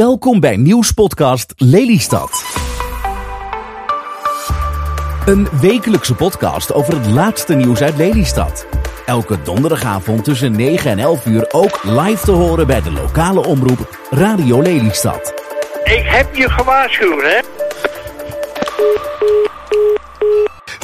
Welkom bij nieuwspodcast Lelystad. Een wekelijkse podcast over het laatste nieuws uit Lelystad. Elke donderdagavond tussen 9 en 11 uur ook live te horen bij de lokale omroep Radio Lelystad. Ik heb je gewaarschuwd, hè?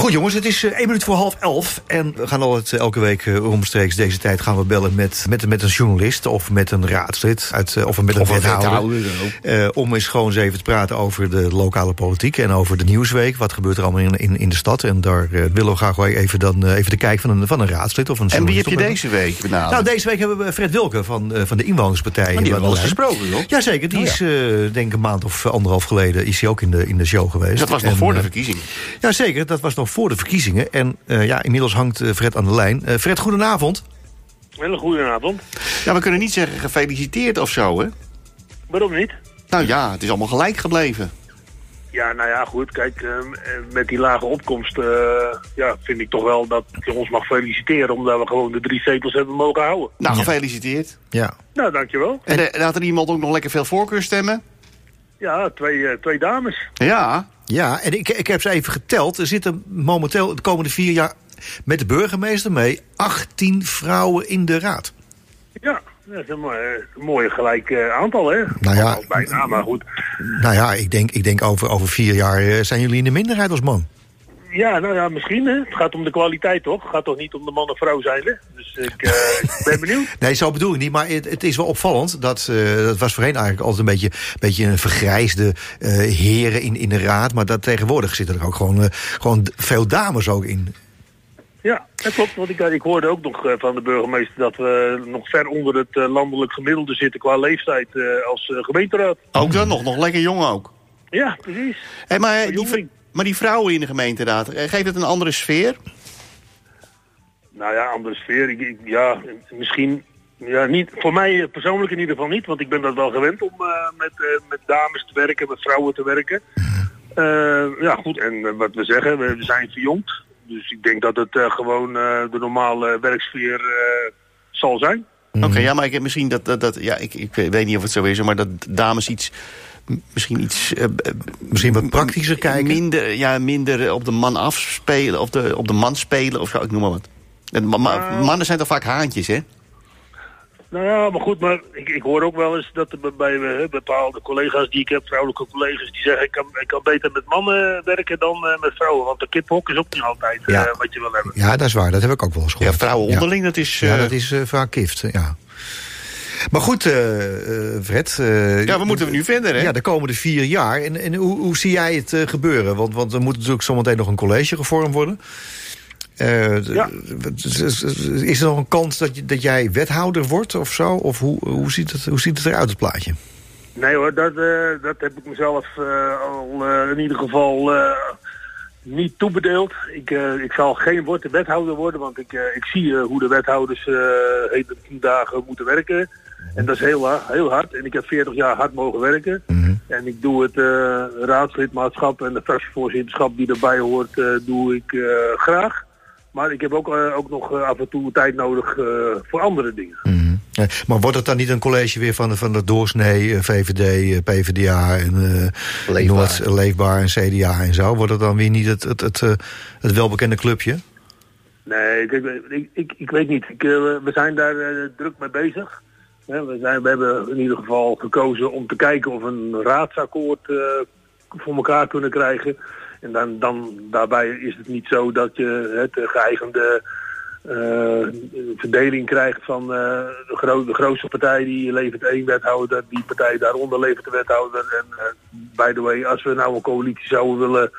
Goed jongens, het is eh, één minuut voor half elf. En we gaan altijd eh, elke week uh, omstreeks deze tijd gaan we bellen met, met, met een journalist of met een raadslid. Uit, of met een Of wethouder. Eh, om eens gewoon eens even te praten over de lokale politiek en over de nieuwsweek. Wat gebeurt er allemaal in, in, in de stad? En daar eh, willen we graag even, dan, eh, even de kijk van een, van een raadslid of een En wie heb je deze week benaderd? Nou, deze week hebben we Fred Wilke van, eh, van de Inwonerspartij. Maar die hebben we Lijn. gesproken, joh. Jazeker, die Oh, ja. is eh, denk ik een maand of anderhalf geleden is hij ook in de, in de show geweest. Dat was nog En, voor de eh, verkiezing. ja, zeker. Dat was nog voor de verkiezingen. En eh, ja, inmiddels hangt eh, Fred aan de lijn. Eh, Fred, goedenavond. Hele goede avond. Ja, we kunnen niet zeggen gefeliciteerd of zo, hè? Waarom niet? Nou ja, het is allemaal gelijk gebleven. Ja, nou ja, goed. Kijk, ehm, eh, met die lage opkomst eh, ja, vind ik toch wel dat je ons mag feliciteren... omdat we gewoon de drie zetels hebben mogen houden. Nou, gefeliciteerd. Ja. Nou, dankjewel. En, en had er iemand ook nog lekker veel voorkeurstemmen? Ja, twee, eh, twee dames. Ja. Ja, en ik, ik heb ze even geteld. Er zitten momenteel de komende vier jaar met de burgemeester mee 18 vrouwen in de raad. Ja, dat is een een mooie gelijk eh, aantal, hè? Nou ja. Bijna, maar goed. Nou ja, ik denk, ik denk over, over vier jaar eh, zijn jullie in de minderheid als man. Ja, nou ja, misschien, hè. Het gaat om de kwaliteit, toch? Het gaat toch niet om de man of vrouw zijn, hè? Dus ik, eh, ik ben benieuwd. Nee, zo bedoel ik niet. Maar het, het is wel opvallend. Dat, eh, dat was voorheen eigenlijk altijd een beetje, beetje een vergrijsde eh, heren in, in de raad. Maar dat tegenwoordig zitten er ook gewoon, eh, gewoon veel dames ook in. Ja, dat klopt. Want ik, ik hoorde ook nog van de burgemeester dat we nog ver onder het landelijk gemiddelde zitten qua leeftijd eh, als gemeenteraad. Ook dan nog, nog lekker jong ook. Ja, precies. Maar, die, maar die vrouwen in de gemeenteraad, eh, geeft het een andere sfeer? Nou ja, andere sfeer. Ik, ik- ja, misschien. Ja, niet, voor mij persoonlijk in ieder geval niet, want ik ben dat wel gewend om eh, met, eh, met dames te werken, met vrouwen te werken. Ja, goed. En wat we zeggen, we, we zijn verjongd. Dus ik denk dat het gewoon de normale werksfeer zal zijn. Oké, ja, maar ik heb misschien dat, dat, dat ja, ik, ik weet niet of het zo is, maar dat dames iets, misschien iets... eh, eh, Misschien wat praktischer kijken. Minder, ja, minder op de man afspelen, of de, op de man spelen, of zo, ik noem maar wat. En ma- ma- Nou. mannen zijn toch vaak haantjes, hè? Nou ja, maar goed, maar ik, ik hoor ook wel eens dat er bij eh, bepaalde collega's die ik heb, vrouwelijke collega's, die zeggen ik kan, ik kan beter met mannen werken dan eh, met vrouwen. Want de kiphok is ook niet altijd eh, Ja. wat je wil hebben. Ja, dat is waar. Dat heb ik ook wel eens Ja, gehoord. vrouwen onderling, dat is... Ja, eh, dat is eh, vaak kift, ja. Maar goed, eh, eh, Fred. eh, ja, we moeten nu verder, hè? Ja, de komende vier jaar. En, en hoe, hoe zie jij het eh, gebeuren? Want, want er moet natuurlijk zometeen nog een college gevormd worden. Eh, Ja. Is er nog een kans dat, je, dat jij wethouder wordt of zo? Of hoe, hoe, ziet het, hoe ziet het eruit, het plaatje? Nee hoor, dat, eh, dat heb ik mezelf eh, al in ieder geval eh, niet toebedeeld. Ik, eh, ik zal geen woord wethouder worden, want ik, eh, ik zie eh, hoe de wethouders eh tien dagen moeten werken. En dat is heel, heel hard. En ik heb 40 jaar hard mogen werken. En ik doe het eh, raadslidmaatschap en de fractievoorzitterschap die erbij hoort, eh, doe ik eh, graag. Maar ik heb ook, eh, ook nog af en toe tijd nodig eh, voor andere dingen. Eh, Maar wordt het dan niet een college weer van de, van de doorsnee, VVD, PvdA en eh, Leefbaar. Noord, Leefbaar en CDA en zo? Wordt het dan weer niet het, het, het, het welbekende clubje? Nee, kijk, ik, ik, ik weet niet. Ik, we zijn daar druk mee bezig. We, hebben in ieder geval gekozen om te kijken of we een raadsakkoord eh, voor elkaar kunnen krijgen. En dan, dan daarbij is het niet zo dat je het de geëigende eh, verdeling krijgt van eh, de, gro- de grootste partij die levert één wethouder, die partij daaronder levert een wethouder. En by the way, als we nou een coalitie zouden willen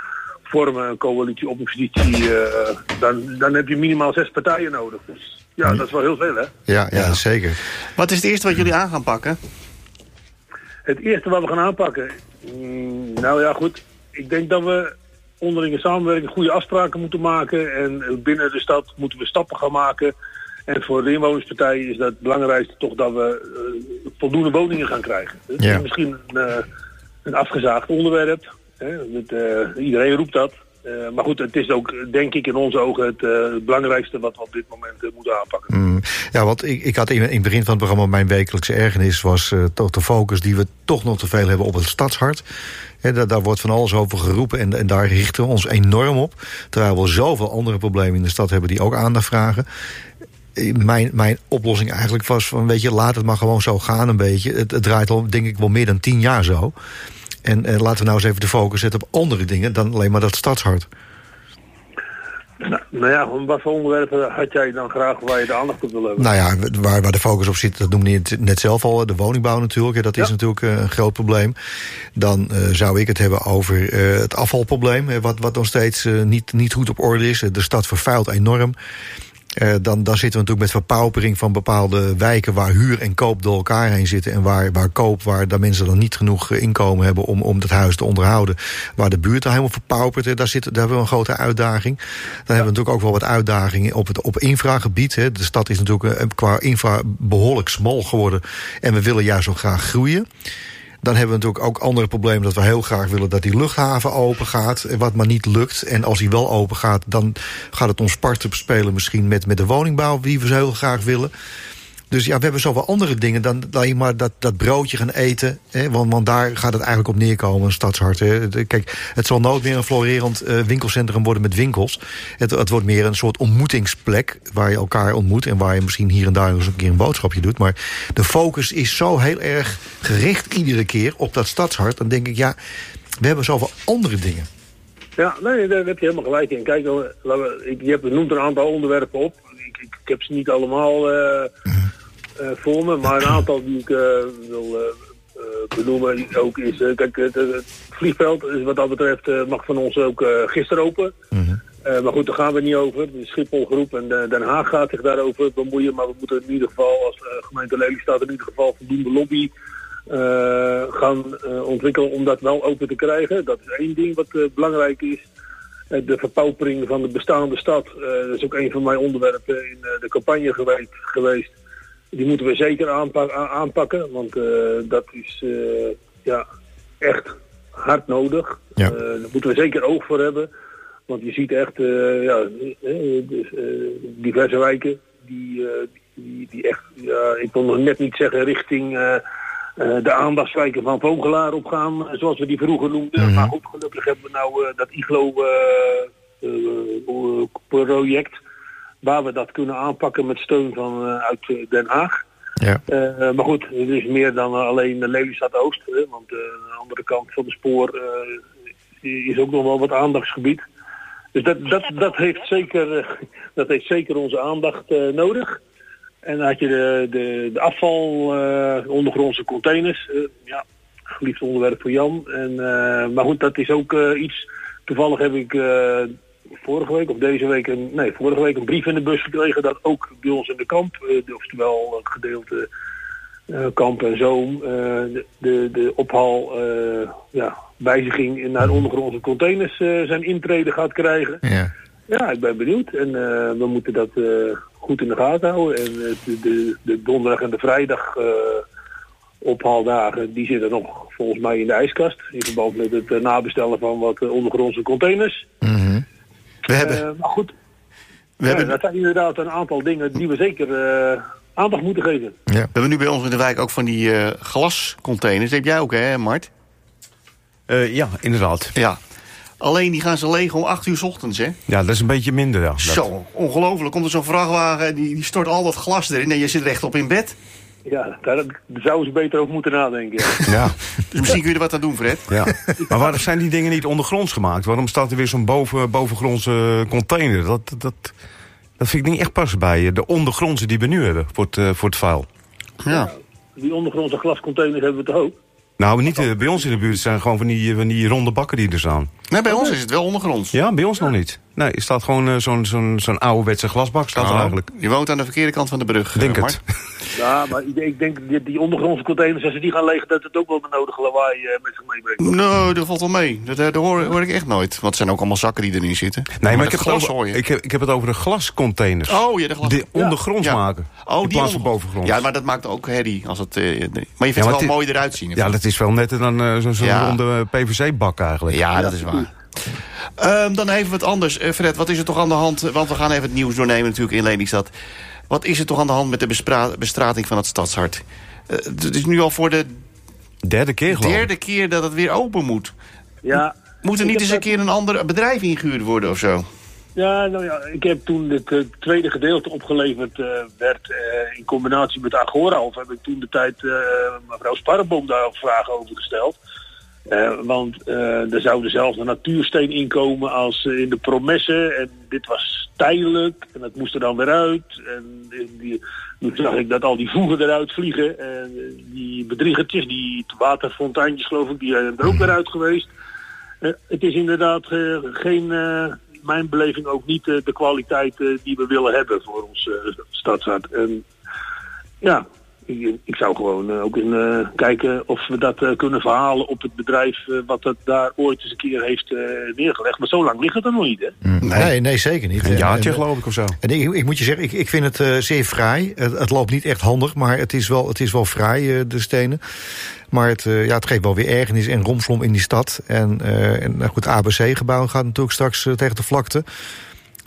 vormen, een coalitie oppositie, eh, dan, dan heb je minimaal zes partijen nodig. Dus ja, dat is wel heel veel hè. Ja, ja, zeker. Wat is het eerste wat jullie aan gaan pakken? Het eerste wat we gaan aanpakken, mm, nou ja goed, ik denk dat we onderlinge samenwerking goede afspraken moeten maken en binnen de stad moeten we stappen gaan maken. En voor de inwonerspartij is dat het belangrijkste toch dat we eh, voldoende woningen gaan krijgen. Dat Ja. is misschien een, eh, een afgezaagd onderwerp. Hè? Dat, eh, iedereen roept dat. Eh, maar goed, het is ook, denk ik, in onze ogen het, eh, belangrijkste wat we op dit moment uh, moeten aanpakken. Mm. Ja, want ik, ik had in, in het begin van het programma mijn wekelijkse ergernis was toch de focus die we toch nog te veel hebben op het stadshart. Daar, wordt van alles over geroepen en, en, daar richten we ons enorm op. Terwijl we zoveel andere problemen in de stad hebben die ook aandacht vragen. Mijn, mijn oplossing eigenlijk was van, weet je, laat het maar gewoon zo gaan een beetje. Het draait al, denk ik, wel meer dan tien jaar zo. En eh, laten we nou eens even de focus zetten op andere dingen dan alleen maar dat stadshart. Nou, nou ja, wat voor onderwerpen had jij dan graag waar je de aandacht op wil hebben? Nou ja, waar, waar de focus op zit, dat noemde je net zelf al, de woningbouw natuurlijk. Dat is natuurlijk eh, een groot probleem. Dan uh, zou ik het hebben over uh, het afvalprobleem, wat, wat nog steeds niet, niet goed op orde is. De stad vervuilt enorm. Uh, dan, dan zitten we natuurlijk met verpaupering van bepaalde wijken... waar huur en koop door elkaar heen zitten. En waar, waar koop, waar de mensen dan niet genoeg eh, inkomen hebben... om, om het huis te onderhouden. Waar de buurt al helemaal verpaupert. Daar, zit, daar hebben we een grote uitdaging. Dan hebben we natuurlijk ook wel wat uitdagingen op het op infragebied. Hè. De stad is natuurlijk uh, qua infra behoorlijk smal geworden. En we willen juist ook graag groeien. Dan hebben we natuurlijk ook andere problemen... dat we heel graag willen dat die luchthaven open gaat... wat maar niet lukt. En als die wel open gaat, dan gaat het ons parten spelen... misschien met, met de woningbouw, die we zo heel graag willen. Dus ja, we hebben zoveel andere dingen dan alleen maar dat, dat broodje gaan eten. Hè, want, want daar gaat het eigenlijk op neerkomen, een stadshart. Hè. Kijk, het zal nooit meer een florerend uh, winkelcentrum worden met winkels. Het, het wordt meer een soort ontmoetingsplek waar je elkaar ontmoet... en waar je misschien hier en daar eens een keer een boodschapje doet. Maar de focus is zo heel erg gericht iedere keer op dat stadshart. Dan denk ik, ja, we hebben zoveel andere dingen. Ja, nee, daar heb je helemaal gelijk in. Kijk, je hebt, noemt een aantal onderwerpen op. Ik, heb ze niet allemaal... Uh, uh, voor me. Maar een aantal die ik uh, wil uh, benoemen ook is... kijk, het, het, vliegveld is wat dat betreft mag van ons ook gisteren open. -hmm. maar goed, daar gaan we niet over. De Schipholgroep en Den Haag gaat zich daarover bemoeien. Maar we moeten in ieder geval als gemeente Lelystad in ieder geval voldoende lobby... gaan ontwikkelen om dat wel open te krijgen. Dat is één ding wat belangrijk is de verpaupering van de bestaande stad. Uh, dat is ook een van mijn onderwerpen in uh, de campagne geweest. geweest. Die moeten we zeker aanpak aanpakken, want dat is ja, echt hard nodig. Ja. daar moeten we zeker oog voor hebben. Want je ziet echt ja, dus, diverse wijken die, die, die, echt, ja, ik wil nog net niet zeggen richting de aandachtswijken van Vogelaar opgaan, zoals we die vroeger noemden. Mm -hmm. Maar goed, gelukkig hebben we nou dat IGLO-project waar we dat kunnen aanpakken met steun van uh, uit Den Haag. Ja. Uh, maar goed, het is meer dan alleen de Lelystad Oost. Hè, want uh, aan de andere kant van de spoor is ook nog wel wat aandachtsgebied. Dus dat, dat, dat, heeft, zeker, dat heeft zeker onze aandacht nodig. En dan had je de, de, de afval, ondergrondse containers. ja, geliefd onderwerp voor Jan. En, maar goed, dat is ook iets... Toevallig heb ik vorige week of deze week, een, nee, vorige week een brief in de bus gekregen dat ook bij ons in de kamp, oftewel het gedeelte kamp en zoom, de, de, de ophal ja, wijziging naar ondergrondse containers zijn intrede gaat krijgen. Ja. ja, ik ben benieuwd en we moeten dat goed in de gaten houden. En de, de, de donderdag en de vrijdag ophaaldagen, die zitten nog volgens mij in de ijskast. In verband met het nabestellen van wat ondergrondse containers. Mm we hebben... Uh, maar goed, we ja, hebben... dat zijn inderdaad een aantal dingen die we zeker uh, aandacht moeten geven. Ja. We hebben nu bij ons in de wijk ook van die uh, glascontainers. Dat heb jij ook, hè, Mart? ja, inderdaad. Ja. Alleen die gaan ze leeg om 8 uur s ochtends, hè? Ja, dat is een beetje minder, ja. Zo, ongelooflijk. Komt er zo'n vrachtwagen, die, die stort al dat glas erin... en je zit recht op in bed. Ja, daar zouden ze beter over moeten nadenken. Ja. ja. dus misschien kun je er wat aan doen, Fred. Ja. Maar waarom zijn die dingen niet ondergronds gemaakt? Waarom staat er weer zo'n boven, bovengrondse container? Dat, dat, dat vind ik niet echt passen bij de ondergrondse die we nu hebben voor het, voor het vuil. Ja. Die ondergrondse glascontainers hebben we toch ook? Nou, niet uh, bij ons in de buurt zijn gewoon van die, van die ronde bakken die er staan. Nee, bij ons is het wel ondergronds. Ja, bij ons nog niet. Nee, er staat gewoon uh, zo'n zo'n zo'n ouderwetse glasbak staat er Oh, eigenlijk. Je woont aan de verkeerde kant van de brug, Denk uh, het. Ja, maar ik, ik denk die, die ondergrondse containers, als ze die gaan legen, dat het ook wel de nodige lawaai uh, met zich meebrengt. Nou, dat valt wel mee. Dat, dat hoor, hoor, ik echt nooit. Want het zijn ook allemaal zakken die erin zitten. Nee, maar, ik, heb glas het over, ik, heb, ik heb het over de glascontainers. Oh, ja, de glas. Die ondergronds Ja. maken. Oh, in die plaats van bovengronds. Ja, maar dat maakt ook herrie. Als het, eh, nee. Maar je vindt maar het wel mooi eruit zien. Ja, dat is wel netter dan eh, zo'n Ja. ronde PVC-bak eigenlijk. Ja, dat is waar. Ehm, dan even wat anders. Uh, Fred, wat is er toch aan de hand? Want we gaan even het nieuws doornemen natuurlijk in Lelystad. Wat is er toch aan de hand met de bestrating van het stadshart? Uh, het is nu al voor de derde keer, derde keer dat het weer open moet. Ja. Moet er niet eens een keer een ander bedrijf ingehuurd worden of zo? Ja, nou ja, ik heb toen het uh, tweede gedeelte opgeleverd uh, werd uh, in combinatie met Agora, of heb ik toen de tijd mevrouw Sparreboom daar ook vragen over gesteld. Want er zou dezelfde natuursteen inkomen als in de promesse. En dit was tijdelijk en dat moest er dan weer uit. En toen zag ik dat al die voegen eruit vliegen. En die bedriegertjes, die waterfonteintjes geloof ik, die zijn er ook weer uit geweest. het is inderdaad geen mijn beleving ook niet uh, de kwaliteit uh, die we willen hebben voor ons uh, stadshart. En ja, ik, ik zou gewoon ook in, kijken of we dat kunnen verhalen op het bedrijf wat dat daar ooit eens een keer heeft neergelegd. Maar zo lang ligt het er nog niet, hè? Mm. Nee, nee, zeker niet. Een jaartje geloof ik of zo. En ik, ik moet je zeggen, ik, ik vind het zeer fraai. Het, het, loopt niet echt handig, maar het is wel, het is wel fraai, de stenen. Maar het, ja, het geeft wel weer ergernis en romslom in die stad. En, uh, en nou goed, het ABC-gebouw gaat natuurlijk straks uh, tegen de vlakte.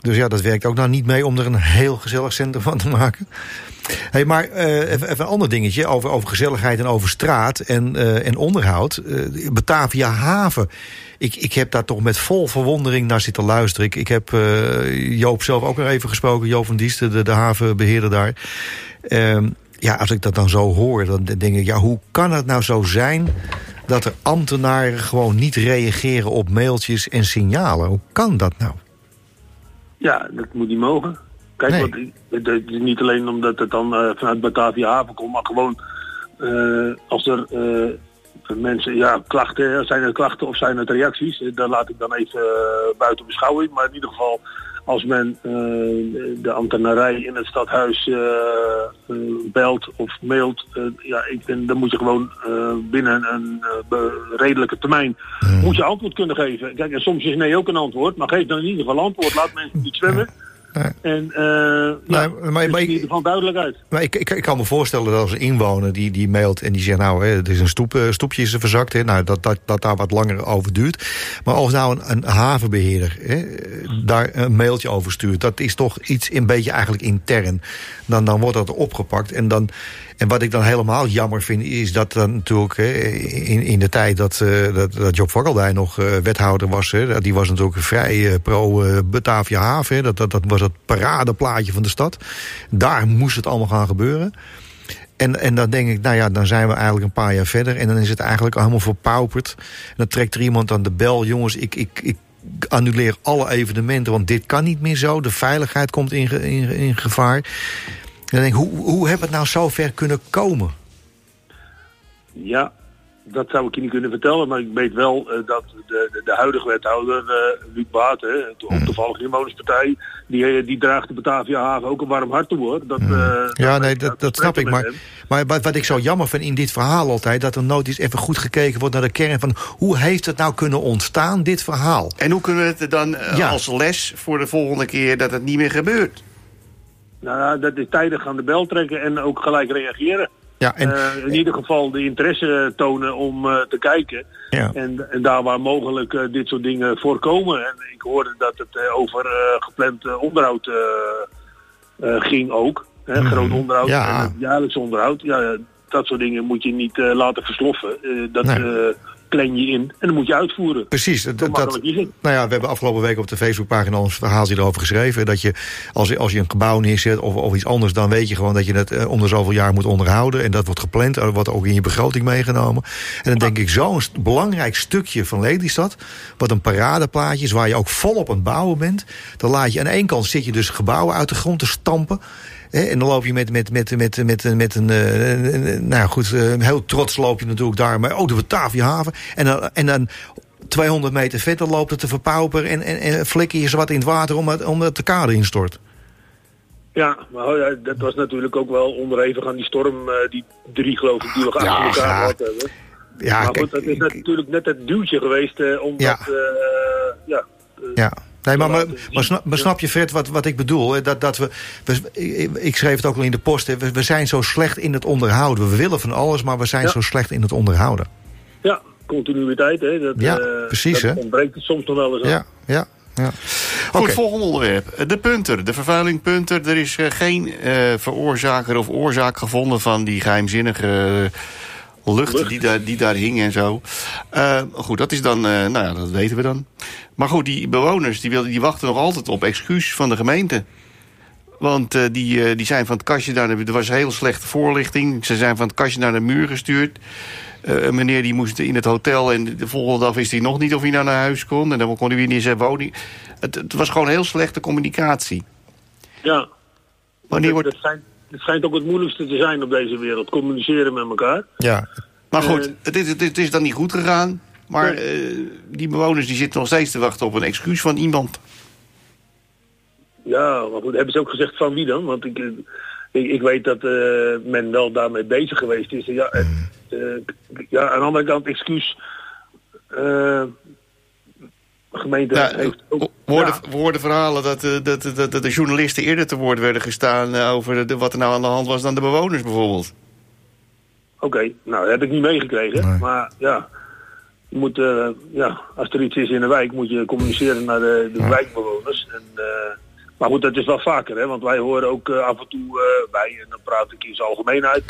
Dus ja, dat werkt ook nou niet mee om er een heel gezellig centrum van te maken. Hey, maar uh, even, een ander dingetje over, over gezelligheid en over straat en, en onderhoud. Batavia Haven. Ik, ik heb daar toch met vol verwondering naar zitten luisteren. Ik, heb Joop zelf ook nog even gesproken. Joop van Diesten, de, de havenbeheerder daar. Ehm, ja, als ik dat dan zo hoor, dan denk ik... ja, hoe kan het nou zo zijn dat er ambtenaren gewoon niet reageren op mailtjes en signalen? Hoe kan dat nou? Ja, dat moet niet mogen. Kijk, nee. het, het, is niet alleen omdat het dan uh, vanuit Batavia Haven komt, maar gewoon uh, als er uh, mensen, ja, klachten, zijn er klachten of zijn het reacties, daar laat ik dan even buiten beschouwing. Maar in ieder geval als men uh, de ambtenarij in het stadhuis uh, uh, belt of mailt, ja, ik ben, dan moet je gewoon binnen een redelijke termijn moet je antwoord kunnen geven. Kijk, en soms is nee ook een antwoord, maar geef dan in ieder geval antwoord. Laat mensen niet zwemmen. En uh, ja, nee, maar, maar, ik, ervan duidelijk uit. Maar ik, ik, ik, kan me voorstellen dat als een inwoner die, die mailt en die zegt... nou, hè, er is een stoep, stoepje is er verzakt, hè, nou, dat, dat, dat daar wat langer over duurt. Maar als nou een, een havenbeheerder hè, daar een mailtje over stuurt... dat is toch iets een beetje eigenlijk intern. Dan, dan wordt dat opgepakt en dan... En wat ik dan helemaal jammer vind, is dat dan natuurlijk hè, in, in de tijd dat, uh, dat, dat Job Vakkeldij nog uh, wethouder was, hè, die was natuurlijk vrij uh, pro Batavia Haven. Dat, dat, dat was het paradeplaatje van de stad. Daar moest het allemaal gaan gebeuren. En, en dan denk ik, nou ja, dan zijn we eigenlijk een paar jaar verder. En dan is het eigenlijk allemaal verpauperd. En dan trekt er iemand aan de bel. Jongens, ik, ik, ik annuleer alle evenementen, want dit kan niet meer zo. De veiligheid komt in, in, in gevaar dan denk ik, hoe, hoe hebben we het nou zo ver kunnen komen? Ja, dat zou ik je niet kunnen vertellen, maar ik weet wel uh, dat de, de, de, huidige wethouder, uh, Luc Baat, hè, hmm. toevallig inwonerspartij, die, eh, die draagt de Batavia Haven ook een warm hart toe hoor. Dat, hmm. ja, nee, dat, dat, snap ik. Maar, maar wat ik zo jammer vind in dit verhaal altijd, dat er nooit eens even goed gekeken wordt naar de kern van hoe heeft het nou kunnen ontstaan, dit verhaal? En hoe kunnen we het dan als les voor de volgende keer dat het niet meer gebeurt? Nou, dat is tijdig aan de bel trekken en ook gelijk reageren. Ja, en... Uh, in ieder geval de interesse tonen om uh, te kijken. Ja. En, en, daar waar mogelijk uh, dit soort dingen voorkomen. En ik hoorde dat het over gepland onderhoud ging ook. Hè, mm. Groot onderhoud ja. en jaarlijks onderhoud. Ja, dat soort dingen moet je niet laten versloffen. dat nee plan je in en dan moet je uitvoeren. Precies. Dat, dat, nou ja, we hebben afgelopen week op de Facebookpagina ons verhaal erover geschreven. Dat je als, als je een gebouw neerzet of, of iets anders, dan weet je gewoon dat je het eh, om de zoveel jaar moet onderhouden. En dat wordt gepland, dat wordt ook in je begroting meegenomen. En dan denk ik, zo'n belangrijk stukje van Lelystad, wat een paradeplaatje is, waar je ook volop aan het bouwen bent. Dan laat je aan één kant zit je dus gebouwen uit de grond te stampen. En dan loop je met, met, met, met, met, met een, uh, nou goed, uh, heel trots loop je natuurlijk daar. Maar oh, de Batavia haven. En dan, en dan 200 meter verder loopt het te verpauperen en, en, en flikker je ze wat in het water omdat, omdat de kade instort. Ja, maar oh ja, dat was natuurlijk ook wel onderhevig aan die storm, uh, die drie geloof ik, die we achter elkaar ja. gehad hebben. Ja, maar goed, dat is natuurlijk net het duwtje geweest uh, om ja. dat, ja, ja. Nee, maar, maar, maar, snap, maar, snap, je, Fred, wat, wat ik bedoel? Dat, dat we, ik schreef het ook al in de post, we, zijn zo slecht in het onderhouden. We willen van alles, maar we zijn zo slecht in het onderhouden. Ja, continuïteit. Hè, dat, Ja, eh, precies, dat hè? ontbreekt het soms nog wel eens aan. Ja, ja, ja. Goed, volgende onderwerp. De punter, de vervuiling punter. Er is eh, geen eh, veroorzaker of oorzaak gevonden van die geheimzinnige eh, lucht, Lucht. Die, daar, die daar hing en zo. Eh, goed, dat is dan, eh, nou ja, dat weten we dan. Maar goed, die bewoners die, wilden, die wachten nog altijd op excuus van de gemeente. Want eh, die, die zijn van het kastje naar de... Er was heel slechte voorlichting. Ze zijn van het kastje naar de muur gestuurd. Een meneer die moest in het hotel... en de volgende dag wist hij nog niet of hij nou naar huis kon. En dan kon hij weer niet in zijn woning. Het, het was gewoon heel slechte communicatie. Ja. Wanneer wordt... dat het schijnt ook het moeilijkste te zijn op deze wereld. Communiceren met elkaar. Ja, Maar goed, Eh, het is, het, is, het is dan niet goed gegaan. Maar eh, die bewoners die zitten nog steeds te wachten op een excuus van iemand. Ja, maar goed, hebben ze ook gezegd van wie dan? Want ik, eh, ik, ik weet dat eh, men wel daarmee bezig geweest is. Ja, eh, eh, ja aan de andere kant, excuus. Gemeente Ja, heeft ook... we hoorden, Ja, we hoorden verhalen dat, eh, dat, dat, dat de journalisten eerder te woord werden gestaan... eh, over de, wat er nou aan de hand was dan de bewoners bijvoorbeeld. Oké, nou dat heb ik niet meegekregen. Nee. Maar ja, je moet, eh, ja, als er iets is in de wijk, moet je communiceren naar de, de wijkbewoners. En, eh, maar goed, dat is wel vaker, hè, want wij horen ook af en toe eh, bij, en dan praat ik in zijn algemeenheid,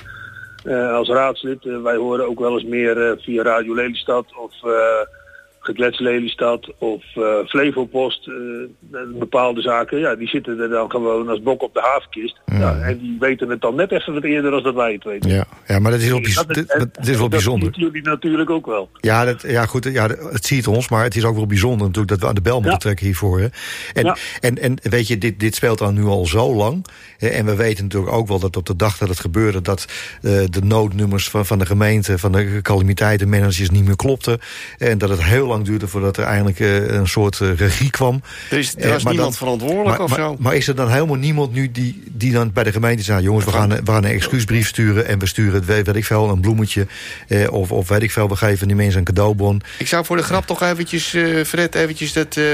eh, als raadslid, wij horen ook wel eens meer via Radio Lelystad of eh Geklets Lelystad of eh Flevopost, eh, bepaalde zaken, ja, die zitten er dan gewoon als bok op de havenkist. Ja, en die weten het dan net even wat eerder als dat wij het weten. ja, ja, maar dat is wel, bijz- Dat dat is wel bijzonder. jullie natuurlijk ook wel. Ja, dat, ja, goed, ja, het ziet ons, maar het is ook wel bijzonder natuurlijk dat we aan de bel moeten Ja. trekken hiervoor. Hè. En, Ja. en, en weet je, dit, dit speelt dan nu al zo lang. Hè, en we weten natuurlijk ook wel dat op de dag dat het gebeurde, dat eh, de noodnummers van, van de gemeente, van de calamiteitenmanagers niet meer klopten. En dat het heel lang duurde voordat er eigenlijk eh, een soort eh, regie kwam. Er is, er Eh, was maar niemand dan- verantwoordelijk maar, of maar, zo. maar is er dan helemaal niemand nu die, die dan bij de gemeente zegt... jongens, we gaan, we gaan een excuusbrief sturen... en we sturen, het, weet, weet ik veel, een bloemetje... Eh, of, of weet ik veel, we geven die mensen een cadeaubon. Ik zou voor de grap toch eventjes, eh, Fred, eventjes dat eh,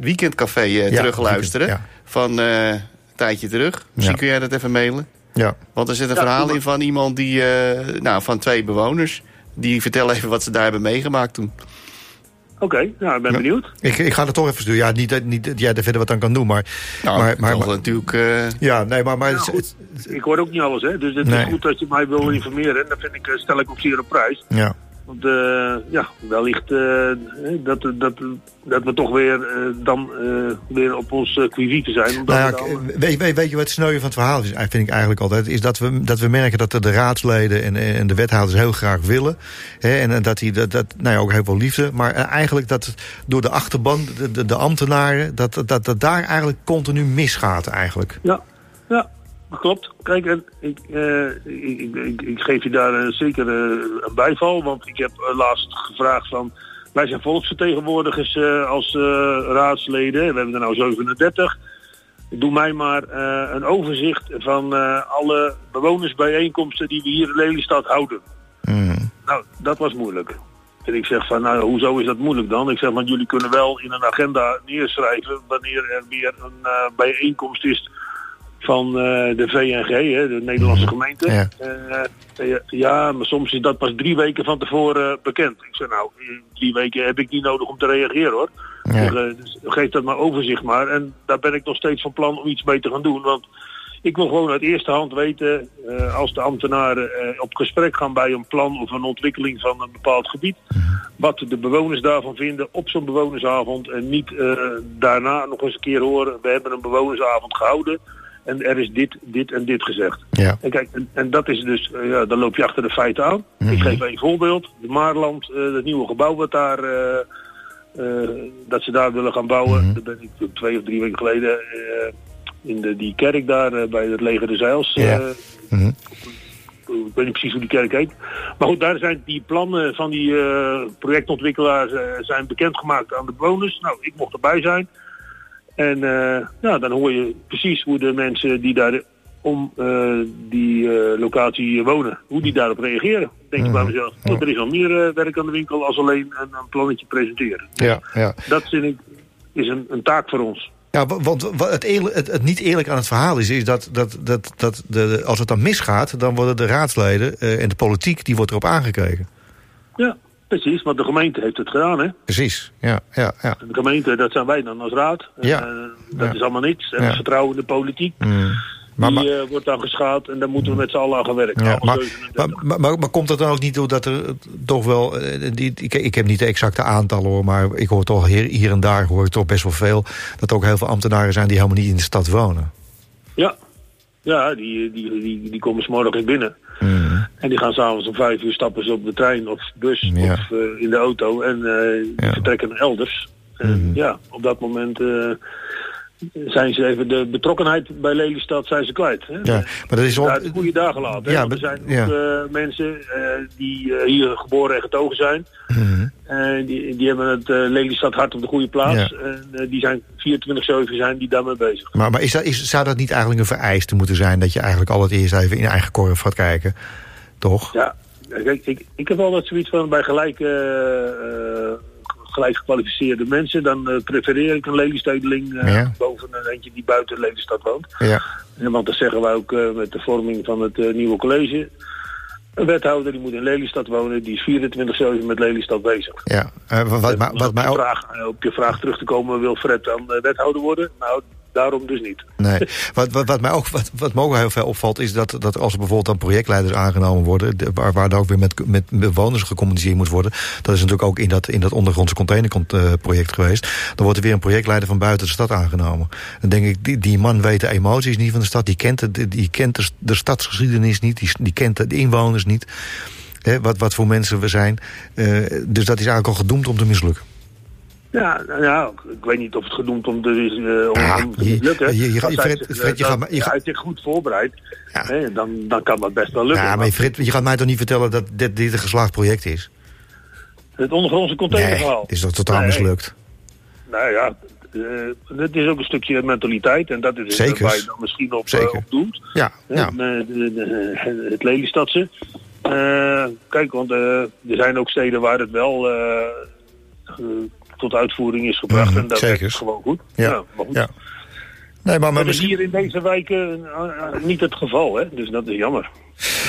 weekendcafé Ja, terugluisteren. weekend, Van eh, een tijdje terug. Misschien Ja. kun jij dat even mailen. Ja, Want er zit een Ja, verhaal in van iemand die, eh, nou, van twee bewoners. Die vertellen even wat ze daar hebben meegemaakt toen. Oké, nou, ik ben benieuwd. ik, ik ga het toch even sturen. Ja, niet dat niet, dat jij er verder wat aan kan doen, maar... Nou, maar, maar, toch maar- natuurlijk... eh, ja, nee, maar... maar Nou, het- Ik hoor ook niet alles, hè. Dus het Nee. is goed dat je mij wil informeren. En dat vind ik, eh, stel ik ook zeer op prijs. ja. Want eh, ja, wellicht eh, dat, dat, dat we toch weer eh, dan weer op ons uh, quiviete zijn. Nou ja, dan, weet, weet, weet je wat het sneu van het verhaal is, vind ik eigenlijk altijd... is dat we, dat we merken dat de, de raadsleden en, en de wethouders heel graag willen. Hè, en dat die dat, dat, nou ja, ook heel veel liefde. Maar eigenlijk dat door de achterban, de, de, de ambtenaren... Dat, dat, dat, dat daar eigenlijk continu misgaat eigenlijk. Ja, ja, klopt. Kijk, ik, eh, ik, ik, ik, geef je daar eh, zeker eh, een bijval. Want ik heb eh, laatst gevraagd van... Wij zijn volksvertegenwoordigers eh, als eh, raadsleden. We hebben er nou 37. Doe mij maar eh, een overzicht van eh, alle bewonersbijeenkomsten die we hier in Lelystad houden. Mm. Nou, dat was moeilijk. En ik zeg van, nou, hoezo is dat moeilijk dan? Ik zeg, want jullie kunnen wel in een agenda neerschrijven wanneer er weer een eh, bijeenkomst is van eh, de VNG, hè, de Nederlandse gemeente. Ja. Eh, ja, ja, maar soms is dat pas drie weken van tevoren bekend. Ik zeg, nou, in drie weken heb ik niet nodig om te reageren hoor. Ja. eh, dus geef dat maar overzicht maar. En daar ben ik nog steeds van plan om iets mee te gaan doen. Want ik wil gewoon uit eerste hand weten, eh, als de ambtenaren eh, op gesprek gaan bij een plan of een ontwikkeling van een bepaald gebied, wat de bewoners daarvan vinden op zo'n bewonersavond. En niet eh, daarna nog eens een keer horen, we hebben een bewonersavond gehouden en er is dit, dit en dit gezegd. Ja. En kijk, en, en dat is dus, eh, ja, dan loop je achter de feiten aan. Ik geef een voorbeeld. De Maarland, eh, het nieuwe gebouw wat daar, eh, dat ze daar willen gaan bouwen. Daar ben ik twee of drie weken geleden in de, die kerk daar bij het leger de Zeils. Ja. Mhm. ik weet niet precies hoe die kerk heet. Maar goed, daar zijn die plannen van die projectontwikkelaars zijn bekendgemaakt aan de bewoners. Nou, ik mocht erbij zijn. En eh, ja, dan hoor je precies hoe de mensen die daar om eh, die eh, locatie wonen, hoe die daarop reageren. Denk je bij mezelf, oh, er is al meer werk aan de winkel als alleen een, een plannetje presenteren. Ja, ja. Dat vind ik is een, een taak voor ons. Ja, wa- want wa- het, eerlijk- het, het niet eerlijk aan het verhaal is, is dat, dat, dat, dat de, als het dan misgaat, dan worden de raadsleden en de politiek, die wordt erop aangekeken. Ja, precies, want de gemeente heeft het gedaan, hè? Precies, ja, ja, ja. De gemeente, dat zijn wij dan als raad. Ja. Eh, dat Ja. is allemaal niks. En Ja. het vertrouwen in de politiek, Mm. Maar, die eh, wordt dan geschaad en daar moeten we met z'n allen aan gaan werken. ja, maar, 37. maar, maar, komt dat dan ook niet doordat er eh, toch wel... Die, ik, ik heb niet de exacte aantallen hoor, maar ik hoor toch hier, hier en daar hoor ik toch best wel veel... dat er ook heel veel ambtenaren zijn die helemaal niet in de stad wonen. Ja, ja die, die, die, die komen 's morgens binnen. Mm. En die gaan s'avonds om vijf uur stappen ze op de trein of bus Ja. of eh, in de auto en Ja. vertrekken elders. En Mhm. ja, op dat moment eh, zijn ze even de betrokkenheid bij Lelystad zijn ze kwijt. Hè? Ja, maar dat is wel... hebben goede dagen laten. Ja, er zijn ja. ook mensen die hier geboren en getogen zijn. Mhm. Eh, die, die hebben het Lelystad hart op de goede plaats. En die zijn 24-7 zijn die daarmee bezig. Maar, maar is dat, is, zou dat niet eigenlijk een vereiste moeten zijn... dat je eigenlijk al het eerst even in eigen korf gaat kijken? Toch? Ja, kijk, ik, ik heb altijd zoiets van bij gelijk, eh, eh, gelijk gekwalificeerde mensen. Dan eh, prefereer ik een Lelystedeling Ja. boven een eentje die buiten Lelystad woont. Ja. Want dat zeggen wij ook met de vorming van het nieuwe college. Een wethouder die moet in Lelystad wonen, die is 24-7 met Lelystad bezig. ja. Wat, wat, mij- om wat op, mij je ook... vraag, op je vraag terug te komen, wil Fred dan wethouder worden? Nou, daarom dus niet. Nee. Wat, wat, wat, mij ook, wat, wat me ook heel veel opvalt is dat, dat als er bijvoorbeeld dan projectleiders aangenomen worden... de- waar, waar dan ook weer met, met bewoners gecommuniceerd moet worden... dat is natuurlijk ook in dat, in dat ondergrondse containerproject geweest... dan wordt er weer een projectleider van buiten de stad aangenomen. Dan denk ik, die, die man weet de emoties niet van de stad... die kent, het, die kent de, de stadsgeschiedenis niet, die, die kent de inwoners niet... Wat, wat voor mensen we zijn. Eh, dus dat is eigenlijk al gedoemd om te mislukken. Ja, nou ja, ik weet niet of het gedoemd om te, eh, om, Ja, om te je- lukken. je- je- Fred- zich, Fred, eh, je gaat dat- je gaat- zich goed voorbereidt, Ja. hè, dan, dan kan dat best wel lukken. Ja, maar Frit, je gaat mij toch niet vertellen dat dit, dit een geslaagd project is? Het ondergrondse Nee, containerverhaal. het is toch totaal Nee. mislukt? Nou ja, eh, het is ook een stukje mentaliteit. En dat is Zeker. waar je dan misschien op, Zeker. op doelt. Ja, ja. het Lelystadse. Kijk, want er zijn ook steden waar het wel tot uitvoering is gebracht. Mhm, en dat werkt gewoon goed. Ja, maar goed. Nee, maar, maar Dat is hier in deze wijken eh, eh, niet het geval, hè? dus dat is jammer.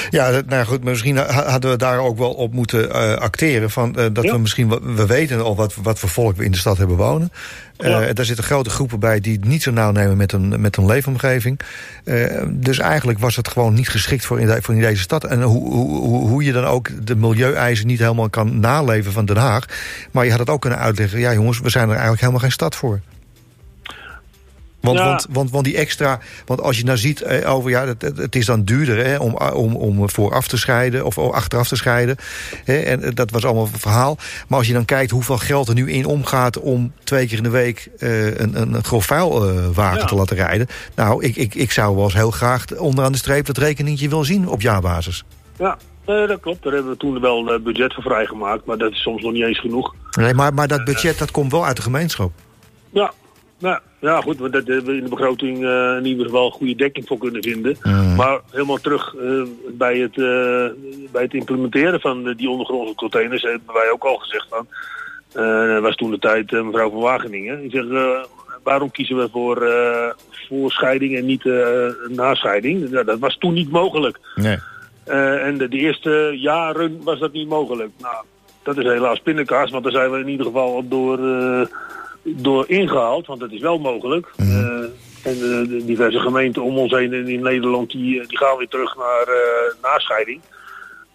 ja, dat- nou goed, misschien ha- hadden we daar ook wel op moeten eh, acteren. Van, dat Ja. we misschien, we weten al wat, wat voor volk we in de stad hebben wonen. Ja. Daar zitten grote groepen bij die het niet zo nauw nemen met een, met een leefomgeving. Dus eigenlijk was het gewoon niet geschikt voor in, de- voor in deze stad. En hoe, hoe, hoe- hoe je dan ook de milieueisen niet helemaal kan naleven van Den Haag. Maar je had het ook kunnen uitleggen. Ja jongens, we zijn er eigenlijk helemaal geen stad voor. Want, Ja. want, want, want die extra, want als je nou ziet eh, over, ja, het, is dan duurder hè, om, om, om vooraf te scheiden of achteraf te scheiden. Hè, en eh, dat was allemaal een verhaal. Maar als je dan kijkt hoeveel geld er nu in omgaat om twee keer in de week eh, een, een, grof vuilwagen Ja. te laten rijden. Nou, ik, ik, ik zou wel eens heel graag onderaan de streep dat rekeningetje willen zien op jaarbasis. Ja, eh, dat klopt. Daar hebben we toen wel eh, budget voor vrijgemaakt, maar dat is soms nog niet eens genoeg. Nee, maar, maar dat budget dat komt wel uit de gemeenschap. Ja, nou, ja goed, want daar hebben we in de begroting eh, in ieder geval goede dekking voor kunnen vinden. Mm. Maar helemaal terug eh, bij, het, eh, bij het implementeren van die ondergrondse containers hebben wij ook al gezegd van. was toen de tijd mevrouw van Wageningen. Ik zeg, waarom kiezen we voor, voor scheiding en niet nascheiding? Ja, dat was toen niet mogelijk. Nee. En de, de eerste jaren was dat niet mogelijk. Nou, dat is helaas pindakaas, want daar zijn we in ieder geval door, door ingehaald, want dat is wel mogelijk. Eh, en de, de diverse gemeenten om ons heen in, in Nederland, die, eh, die gaan weer terug naar eh, nascheiding.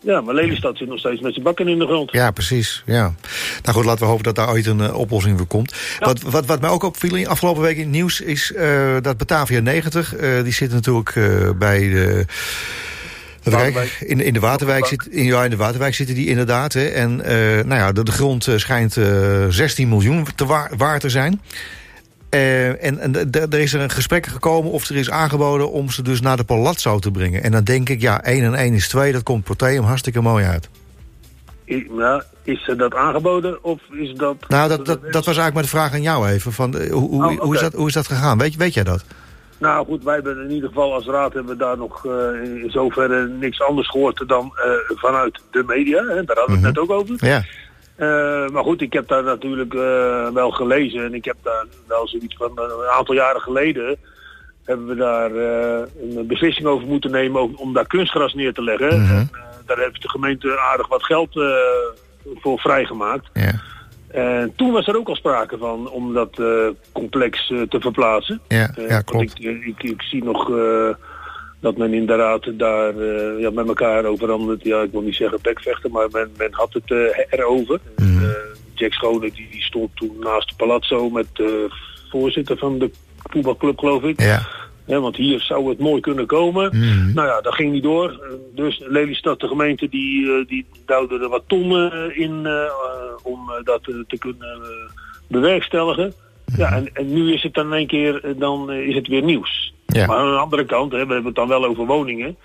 Ja, maar Lelystad zit nog steeds met zijn bakken in de grond. Ja, precies. Ja. Nou goed, laten we hopen dat daar ooit een eh, oplossing voor komt. Wat, wat, wat mij ook opviel in afgelopen week in het nieuws is eh, dat Batavia 90, eh, die zit natuurlijk eh, bij de. Waterwijk. In, in de Waterwijk zit, in, ja, in de Waterwijk zitten die inderdaad. Hè. En eh, nou ja, de, de grond eh, schijnt eh 16 miljoen te waar, waar te zijn. Eh, en er is er een gesprek gekomen of er is aangeboden om ze dus naar de Palazzo te brengen. En dan denk ik, ja, 1 en 1 is 2, dat komt Proteum hartstikke mooi uit. I- nou, is er dat aangeboden of is dat... Nou, dat, dat, dat was eigenlijk maar de vraag aan jou even. Van, eh, hoe, hoe, Oh, hoe, is dat, hoe is dat gegaan? Weet, weet jij dat? Nou goed, wij hebben in ieder geval als raad hebben we daar nog eh, in zoverre niks anders gehoord dan eh, vanuit de media. Hè? Daar hadden we het net ook over. Ja. Eh, maar goed, ik heb daar natuurlijk wel gelezen en ik heb daar wel zoiets van een aantal jaren geleden hebben we daar een beslissing over moeten nemen om, om daar kunstgras neer te leggen. Mhm. En, daar heeft de gemeente aardig wat geld voor vrijgemaakt. Ja. En toen was er ook al sprake van om dat eh, complex eh, te verplaatsen. Ja, Eh, ja, klopt. Ik, ik, ik zie nog eh, dat men inderdaad daar eh, ja, met elkaar over aan het, ja, ik wil niet zeggen bekvechten, maar men, men had het eh, erover. Eh, Jack Schone die, die stond toen naast de Palazzo met de voorzitter van de voetbalclub, geloof ik. Ja. Want hier zou het mooi kunnen komen. Mhm. Nou ja, dat ging niet door. Eh, Dus Lelystad, de gemeente, die, eh, die duwde er wat tonnen in eh, eh, om eh, dat eh, te kunnen eh, bewerkstelligen. Ja, en, en nu is het dan één keer, eh, dan eh, is het weer nieuws. Ja. Maar aan de andere kant, hè, we hebben het dan wel over woningen.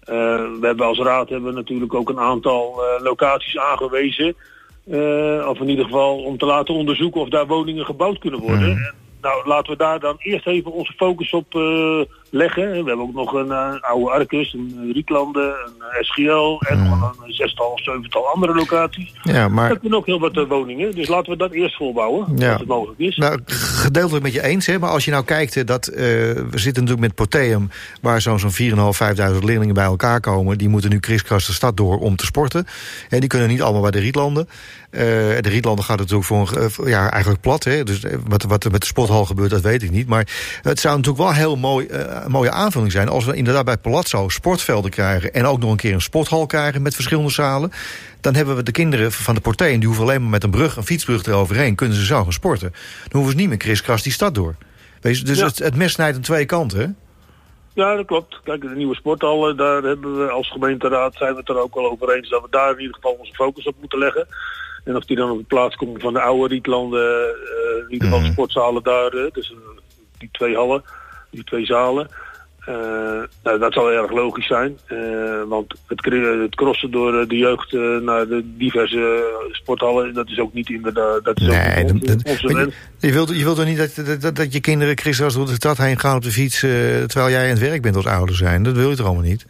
Eh, we hebben als raad hebben we natuurlijk ook een aantal eh, locaties aangewezen. eh, of in ieder geval om te laten onderzoeken of daar woningen gebouwd kunnen worden. En, nou, laten we daar dan eerst even onze focus op eh, leggen. We hebben ook nog een eh, oude Arcus, een uh, Rietlanden, een eh, SGL en nog een zestal, zevental andere locaties. Ja, maar kunnen ook heel wat eh, woningen. Dus laten we dat eerst volbouwen, Ja. als het mogelijk is. Nou, gedeeltelijk met je eens, hè, maar als je nou kijkt, dat, eh, we zitten natuurlijk met Poteum, waar zo'n zo'n 4.500, 5.000 leerlingen bij elkaar komen. Die moeten nu kriskras de stad door om te sporten. En die kunnen niet allemaal bij de Rietlanden. Eh, de Rietlanden gaat natuurlijk voor een, eh, ja, eigenlijk plat. Hè, dus eh, wat, wat er met de sporthal gebeurt, dat weet ik niet. Maar het zou natuurlijk wel heel mooi, eh, een mooie aanvulling zijn... als we inderdaad bij Palazzo sportvelden krijgen... en ook nog een keer een sporthal krijgen met verschillende zalen... dan hebben we de kinderen van de Porteen... die hoeven alleen maar met een brug, een fietsbrug eroverheen... kunnen ze zo gaan sporten. Dan hoeven ze niet meer kriskras die stad door. Weet je, dus Ja. het, het mes snijdt aan twee kanten, hè? Ja, dat klopt. Kijk, de nieuwe sporthallen, daar hebben we als gemeenteraad zijn we het er ook wel over eens dat we daar in ieder geval onze focus op moeten leggen. En of die dan op de plaats komt van de oude Rietlanden, eh, in ieder geval de sportzalen daar, eh, dus eh, die twee hallen, die twee zalen. Eh, nou, dat zal erg logisch zijn, eh, want het, het crossen door eh, de jeugd naar de diverse sporthallen, dat is ook niet inderdaad, dat is ook niet dat- je, je wilt, je wilt toch niet dat, dat- dat, dat je kinderen kriskras door de stad heen gaan op de fiets... terwijl jij aan het werk bent als ouder zijn? Dat wil je toch allemaal niet?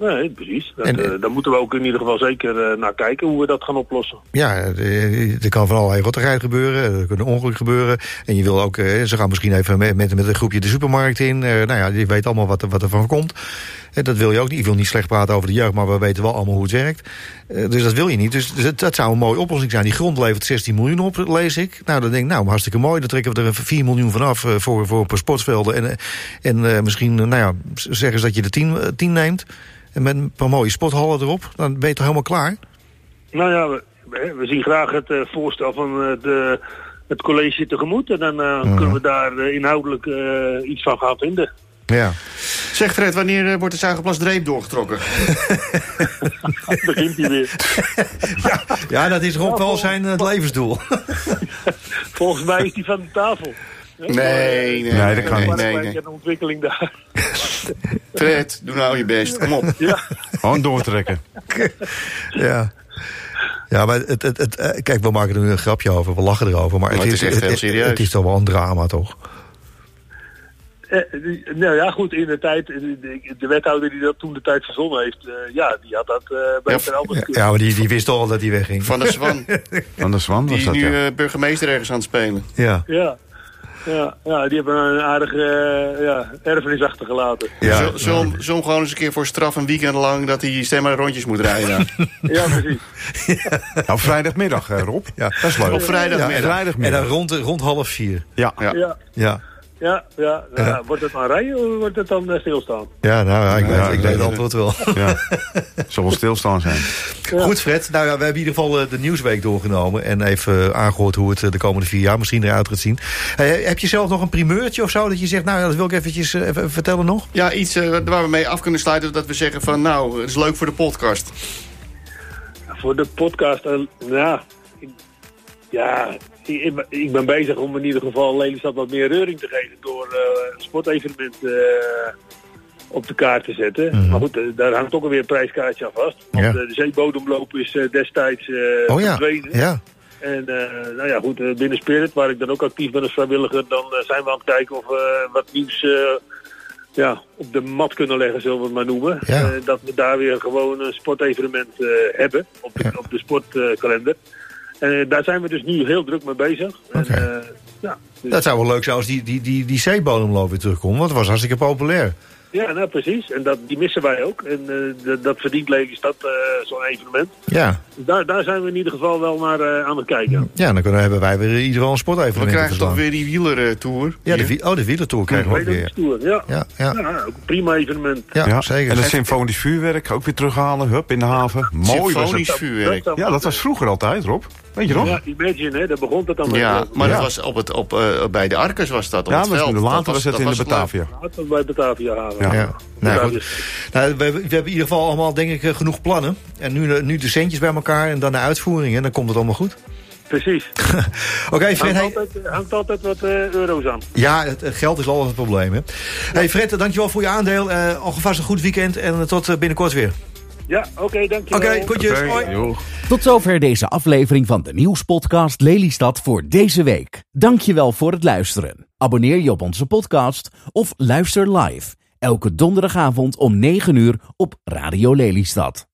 Nee, precies. Dat, En- eh, daar moeten we ook in ieder geval zeker eh, naar kijken hoe we dat gaan oplossen. Ja, eh, er kan van allerlei rottigheid gebeuren, er kunnen ongeluk gebeuren. En je wil ook, eh, ze gaan misschien even met, met, een groepje de supermarkt in. Eh, nou ja, je weet allemaal wat, wat er van komt. Eh, dat wil je ook niet. Ik wil niet slecht praten over de jeugd, maar we weten wel allemaal hoe het werkt. Eh, dus dat wil je niet. Dus dat, dat zou een mooie oplossing zijn. Die grond levert 16 miljoen op, lees ik. Nou, dan denk ik, nou, hartstikke mooi. Dan trekken we er 4 miljoen vanaf eh, voor, voor een paar sportvelden. En, en misschien, nou ja, zeggen ze dat je de 10, eh, 10 neemt. En met een paar mooie sporthallen erop. Dan ben je toch helemaal klaar? Nou ja, we, zien graag het voorstel van de, het college tegemoet. En dan kunnen we daar inhoudelijk iets van gaan vinden. Ja. Zeg Fred, wanneer eh, wordt de Zuigerplas Dreep doorgetrokken? Begint hij weer. Ja, dat is Rob wel zijn het levensdoel. Volgens mij is die van de tafel. Nee, nee, nee. Nee, dat kan nee, niet. nee, Nee, een ontwikkeling daar. Fred, doe nou je best. Kom op. Ja, Gewoon doortrekken. Ja. Ja, maar het, het, het, eh, kijk, we maken er nu een grapje over, we lachen erover. Maar, Maar het is echt heel serieus. Het, is toch wel een drama, toch? Eh, die- nou ja, goed, in de tijd, de, de wethouder die dat toen de tijd verzonnen heeft, eh, ja, die had dat eh beter Ja, anders Ja, maar die, die wist toch al dat hij wegging. Van der Zwan, Van de Zwan die was dat, nu ja. eh, burgemeester ergens aan het spelen. Ja. Ja. Ja, ja, die hebben een aardige ja, erfenis achtergelaten. Ja. We hem gewoon eens een keer voor straf een weekend lang... dat hij maar rondjes moet rijden? Ja, precies. Nou, vrijdagmiddag, eh, Rob. Ja. Dat is leuk. Op vrijdagmiddag. En Vrijdagmiddag. dan rond, rond half vier. Ja. Ja. Ja, Ja. ja, ja. Nou, Ja. Wordt het dan rijden of wordt het dan eh, stilstaan? Ja, nou, ja, ik, Ja, weet, ik weet het antwoord wel. ja. Zal wel stilstaan zijn. Goed, Fred. Nou ja, we hebben in ieder geval eh, de nieuwsweek doorgenomen. En even eh, aangehoord hoe het de komende vier jaar misschien eruit gaat zien. Hey, heb je zelf nog een primeurtje of zo? Dat je zegt, nou ja, dat wil ik eventjes even vertellen nog? Ja, iets eh, waar we mee af kunnen sluiten... dat we zeggen van, nou, het is leuk voor de podcast. Voor de podcast, eh, ja, ja, ik, ben- bezig om in ieder geval Lelystad wat meer reuring te geven door eh, een sportevenement eh, op de kaart te zetten. Maar goed, eh, daar hangt ook alweer een prijskaartje aan vast. Want Ja. de zeebodemloop is destijds Oh ja. En nou ja, goed, binnen Spirit, waar ik dan ook actief ben als vrijwilliger, dan zijn we aan het kijken of we wat nieuws ja, op de mat kunnen leggen, zullen we het maar noemen. Ja. Dat we daar weer gewoon een sportevenement hebben op de, op de sportkalender. En daar zijn we dus nu heel druk mee bezig. En, eh, ja, dus- Dat zou wel leuk zijn als die, die, die, die zeebodemloop weer terugkomt. Want het was hartstikke populair. Ja, nou precies. En dat, die missen wij ook. En eh, dat, dat verdient Lelystad, eh zo'n evenement. Ja, Dus daar, daar zijn we in ieder geval wel naar eh, aan het kijken. ja dan kunnen, hebben wij weer in ieder geval een We sportevenement te krijgen toch weer die wielertour. Ja, de, oh, de wielertour krijgen we ook weer. Tour, ja. Ja, ja, Ja, ook een prima evenement. ja, zeker. En het symfonisch vuurwerk ook weer terughalen. Hup, in de haven. Mooi was Symfonisch het. vuurwerk. Ja, dat was vroeger altijd, Rob. Weet je nog? Ja, Imagine, hè, daar begon het dan mee. Ja, maar Ja. dat was op het, op, eh, bij de Arkers was dat, op Ja, het was, veld. later Dat was het in de. Batavia. Dat was bij Batavia halen. Ja. Ja. Nou, goed. dus- Nou, we, hebben- we hebben in ieder geval allemaal, denk ik, eh, genoeg plannen. En nu, eh, nu de centjes bij elkaar en dan de uitvoering. En dan komt het allemaal goed. Precies. Oké, Fred. Hangt Hey, altijd, hangt altijd wat eh, euro's aan. ja, het, het geld is altijd het probleem. Hè. Hey, Fred, dankjewel voor je aandeel. Eh alvast een goed weekend en tot binnenkort weer. Ja, oké, dankjewel. Oké, goedjes. Oké, Hoi. joh. Tot zover deze aflevering van de nieuwspodcast Lelystad voor deze week. Dankjewel voor het luisteren. Abonneer je op onze podcast of luister live. Elke donderdagavond om 9 uur op Radio Lelystad.